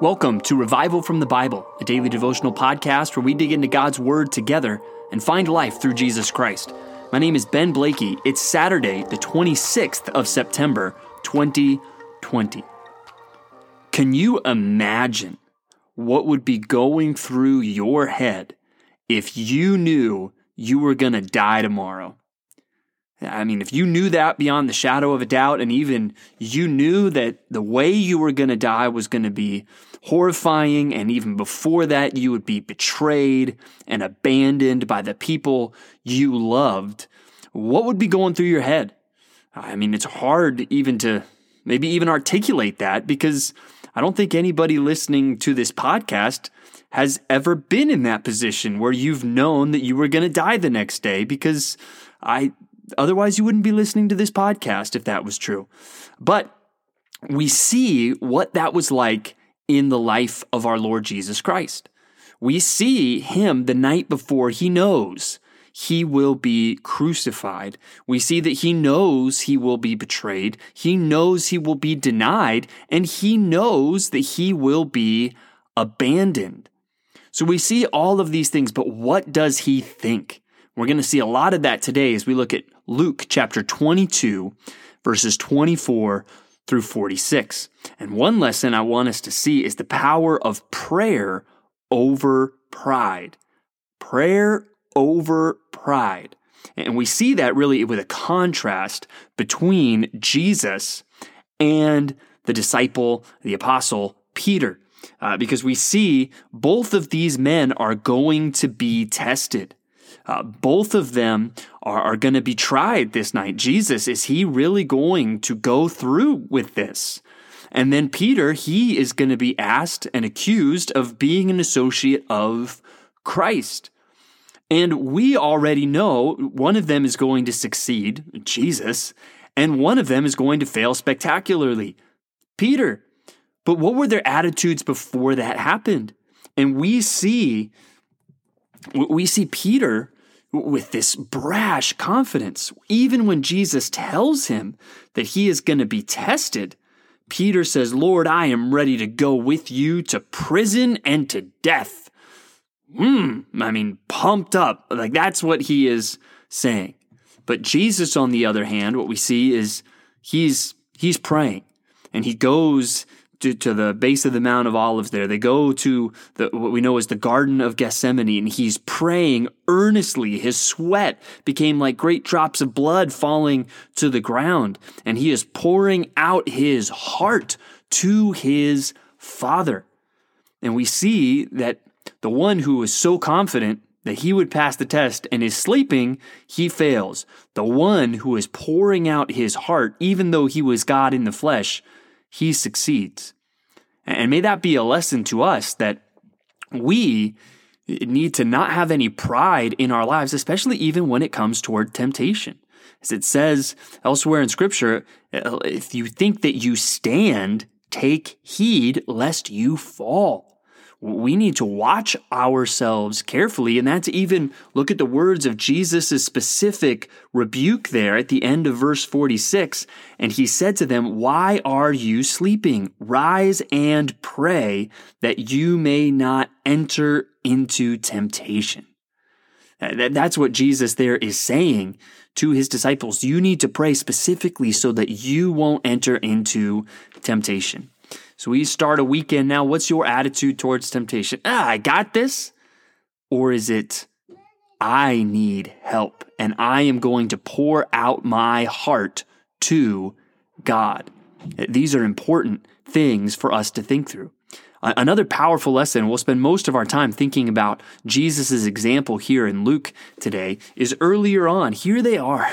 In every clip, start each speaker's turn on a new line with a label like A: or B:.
A: Welcome to Revival from the Bible, a daily devotional podcast where we dig into God's Word together and find life through Jesus Christ. My name is Ben Blakey. It's Saturday, the 26th of September, 2020. Can you imagine what would be going through your head if you knew you were going to die tomorrow? I mean, if you knew that beyond the shadow of a doubt, and even you knew that the way you were going to die was going to be horrifying, and even before that, you would be betrayed and abandoned by the people you loved, what would be going through your head? I mean, it's hard even to maybe even articulate that because I don't think anybody listening to this podcast has ever been in that position where you've known that you were going to die the next day because I Otherwise, you wouldn't be listening to this podcast if that was true. But we see what that was like in the life of our Lord Jesus Christ. We see him the night before he knows he will be crucified. We see that he knows he will be betrayed. He knows he will be denied and he knows that he will be abandoned. So we see all of these things, but what does he think? We're going to see a lot of that today as we look at Luke chapter 22, verses 24 through 46. And one lesson I want us to see is the power of prayer over pride. Prayer over pride. And we see that really with a contrast between Jesus and the disciple, the apostle Peter. Uh, because we see both of these men are going to be tested. Uh, both of them are, are going to be tried this night. Jesus, is he really going to go through with this? And then Peter, he is going to be asked and accused of being an associate of Christ. And we already know one of them is going to succeed, Jesus, and one of them is going to fail spectacularly, Peter. But what were their attitudes before that happened? And we see we see Peter with this brash confidence. Even when Jesus tells him that he is going to be tested, Peter says, Lord, I am ready to go with you to prison and to death. Hmm, I mean, pumped up. Like that's what he is saying. But Jesus, on the other hand, what we see is he's he's praying and he goes to, to the base of the Mount of Olives there. They go to the, what we know as the Garden of Gethsemane, and he's praying earnestly. His sweat became like great drops of blood falling to the ground, and he is pouring out his heart to his Father. And we see that the one who is so confident that he would pass the test and is sleeping, he fails. The one who is pouring out his heart, even though he was God in the flesh, he succeeds. And may that be a lesson to us that we need to not have any pride in our lives, especially even when it comes toward temptation. As it says elsewhere in Scripture, if you think that you stand, take heed lest you fall we need to watch ourselves carefully. And that's even look at the words of Jesus' specific rebuke there at the end of verse 46. And he said to them, Why are you sleeping? Rise and pray that you may not enter into temptation. That's what Jesus there is saying to his disciples. You need to pray specifically so that you won't enter into temptation. So we start a weekend now. What's your attitude towards temptation? Ah, I got this? Or is it, I need help and I am going to pour out my heart to God? These are important things for us to think through. Another powerful lesson, we'll spend most of our time thinking about Jesus' example here in Luke today, is earlier on. Here they are.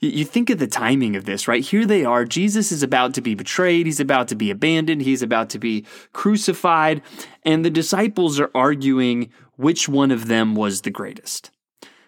A: You think of the timing of this, right? Here they are. Jesus is about to be betrayed. He's about to be abandoned. He's about to be crucified. And the disciples are arguing which one of them was the greatest.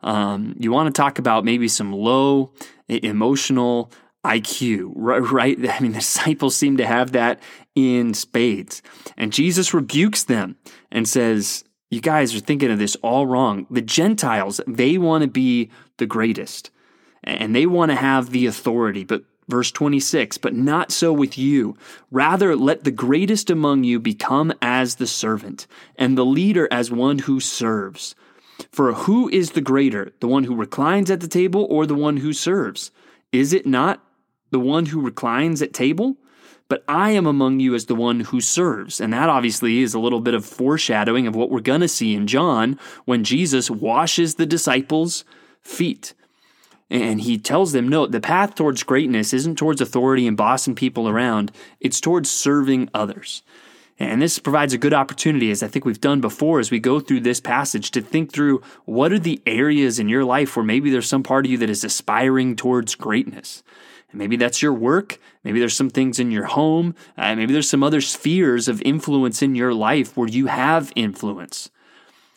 A: Um, you want to talk about maybe some low emotional IQ, right? I mean, the disciples seem to have that in spades. And Jesus rebukes them and says, You guys are thinking of this all wrong. The Gentiles, they want to be the greatest and they want to have the authority. But Verse 26, but not so with you. Rather, let the greatest among you become as the servant, and the leader as one who serves. For who is the greater, the one who reclines at the table or the one who serves? Is it not the one who reclines at table? But I am among you as the one who serves. And that obviously is a little bit of foreshadowing of what we're going to see in John when Jesus washes the disciples' feet. And he tells them, no, the path towards greatness isn't towards authority and bossing people around, it's towards serving others. And this provides a good opportunity, as I think we've done before, as we go through this passage, to think through what are the areas in your life where maybe there's some part of you that is aspiring towards greatness. And maybe that's your work. Maybe there's some things in your home. Uh, maybe there's some other spheres of influence in your life where you have influence.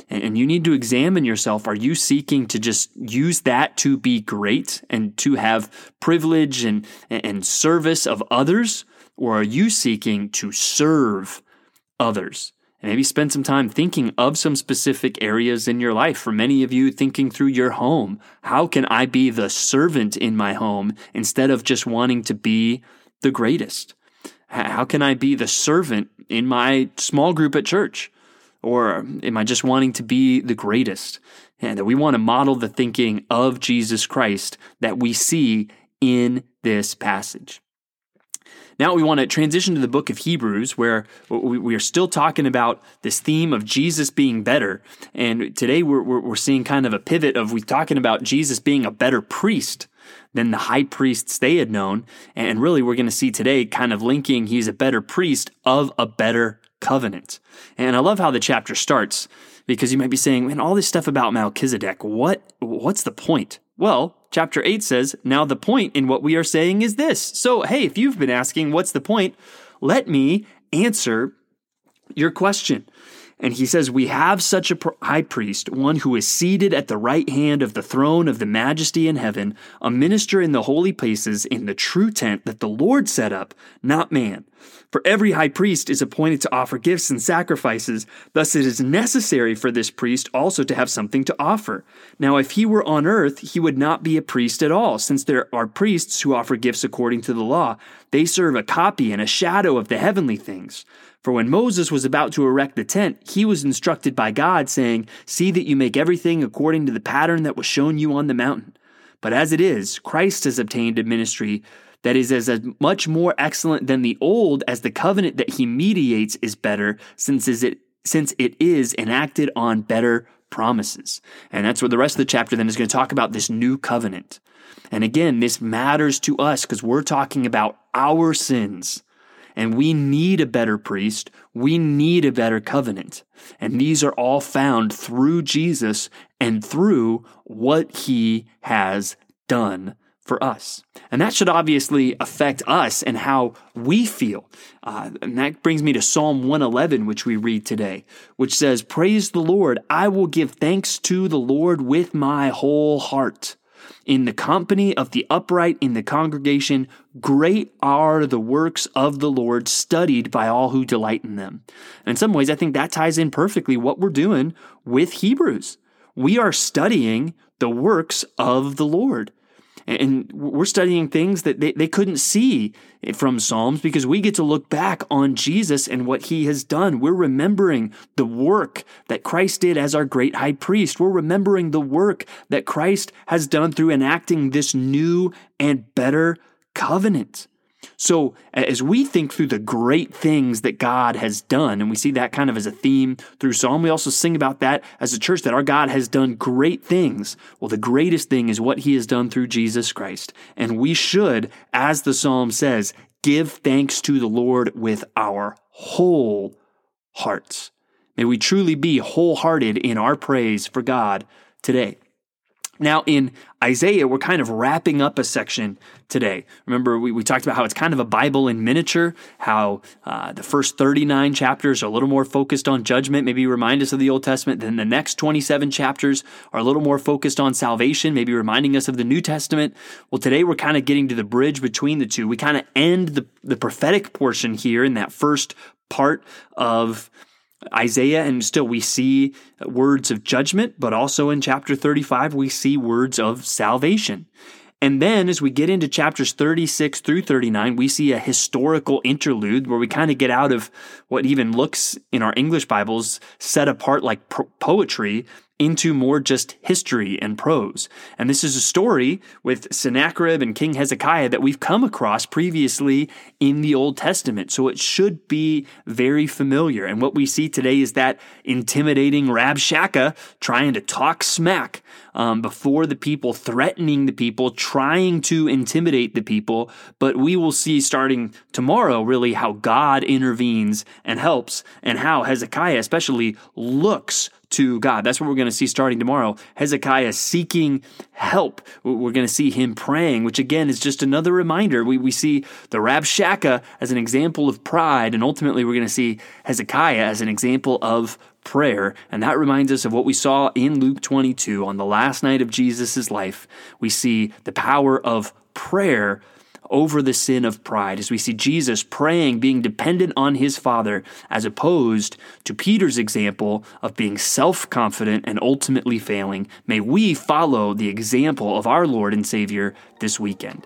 A: And you need to examine yourself. Are you seeking to just use that to be great and to have privilege and, and service of others? Or are you seeking to serve others? And maybe spend some time thinking of some specific areas in your life. For many of you, thinking through your home. How can I be the servant in my home instead of just wanting to be the greatest? How can I be the servant in my small group at church? Or am I just wanting to be the greatest? And that we want to model the thinking of Jesus Christ that we see in this passage. Now we want to transition to the book of Hebrews, where we are still talking about this theme of Jesus being better. And today we're, we're seeing kind of a pivot of we talking about Jesus being a better priest than the high priests they had known. And really, we're going to see today kind of linking he's a better priest of a better covenant. And I love how the chapter starts because you might be saying, man, all this stuff about Melchizedek, what, what's the point? Well, chapter 8 says, Now the point in what we are saying is this. So, hey, if you've been asking, what's the point? Let me answer your question. And he says, We have such a high priest, one who is seated at the right hand of the throne of the majesty in heaven, a minister in the holy places in the true tent that the Lord set up, not man. For every high priest is appointed to offer gifts and sacrifices, thus it is necessary for this priest also to have something to offer. Now, if he were on earth, he would not be a priest at all, since there are priests who offer gifts according to the law. They serve a copy and a shadow of the heavenly things. For when Moses was about to erect the tent, he was instructed by God, saying, See that you make everything according to the pattern that was shown you on the mountain. But as it is, Christ has obtained a ministry that is as much more excellent than the old as the covenant that he mediates is better, since is it since it is enacted on better promises. And that's where the rest of the chapter then is going to talk about this new covenant. And again, this matters to us because we're talking about our sins. And we need a better priest. We need a better covenant. And these are all found through Jesus and through what he has done for us. And that should obviously affect us and how we feel. Uh, and that brings me to Psalm 111, which we read today, which says, Praise the Lord. I will give thanks to the Lord with my whole heart. In the company of the upright in the congregation, great are the works of the Lord studied by all who delight in them. And in some ways, I think that ties in perfectly what we're doing with Hebrews. We are studying the works of the Lord. And we're studying things that they, they couldn't see from Psalms because we get to look back on Jesus and what he has done. We're remembering the work that Christ did as our great high priest. We're remembering the work that Christ has done through enacting this new and better covenant. So, as we think through the great things that God has done, and we see that kind of as a theme through Psalm, we also sing about that as a church that our God has done great things. Well, the greatest thing is what he has done through Jesus Christ. And we should, as the Psalm says, give thanks to the Lord with our whole hearts. May we truly be wholehearted in our praise for God today. Now, in Isaiah, we're kind of wrapping up a section today. Remember, we, we talked about how it's kind of a Bible in miniature, how uh, the first 39 chapters are a little more focused on judgment, maybe remind us of the Old Testament. Then the next 27 chapters are a little more focused on salvation, maybe reminding us of the New Testament. Well, today we're kind of getting to the bridge between the two. We kind of end the, the prophetic portion here in that first part of Isaiah, and still we see words of judgment, but also in chapter 35, we see words of salvation. And then as we get into chapters 36 through 39, we see a historical interlude where we kind of get out of what even looks in our English Bibles set apart like poetry into more just history and prose. And this is a story with Sennacherib and King Hezekiah that we've come across previously in the Old Testament. So it should be very familiar. And what we see today is that intimidating Rabshakeh trying to talk smack um, before the people, threatening the people, trying to intimidate the people. But we will see starting tomorrow really how God intervenes and helps and how Hezekiah especially looks to God. That's what we're going to see starting tomorrow. Hezekiah seeking help. We're going to see him praying, which again is just another reminder. We, we see the Rabshakeh as an example of pride, and ultimately we're going to see Hezekiah as an example of prayer. And that reminds us of what we saw in Luke 22 on the last night of Jesus' life. We see the power of prayer over the sin of pride as we see Jesus praying, being dependent on his Father, as opposed to Peter's example of being self confident and ultimately failing. May we follow the example of our Lord and Savior this weekend.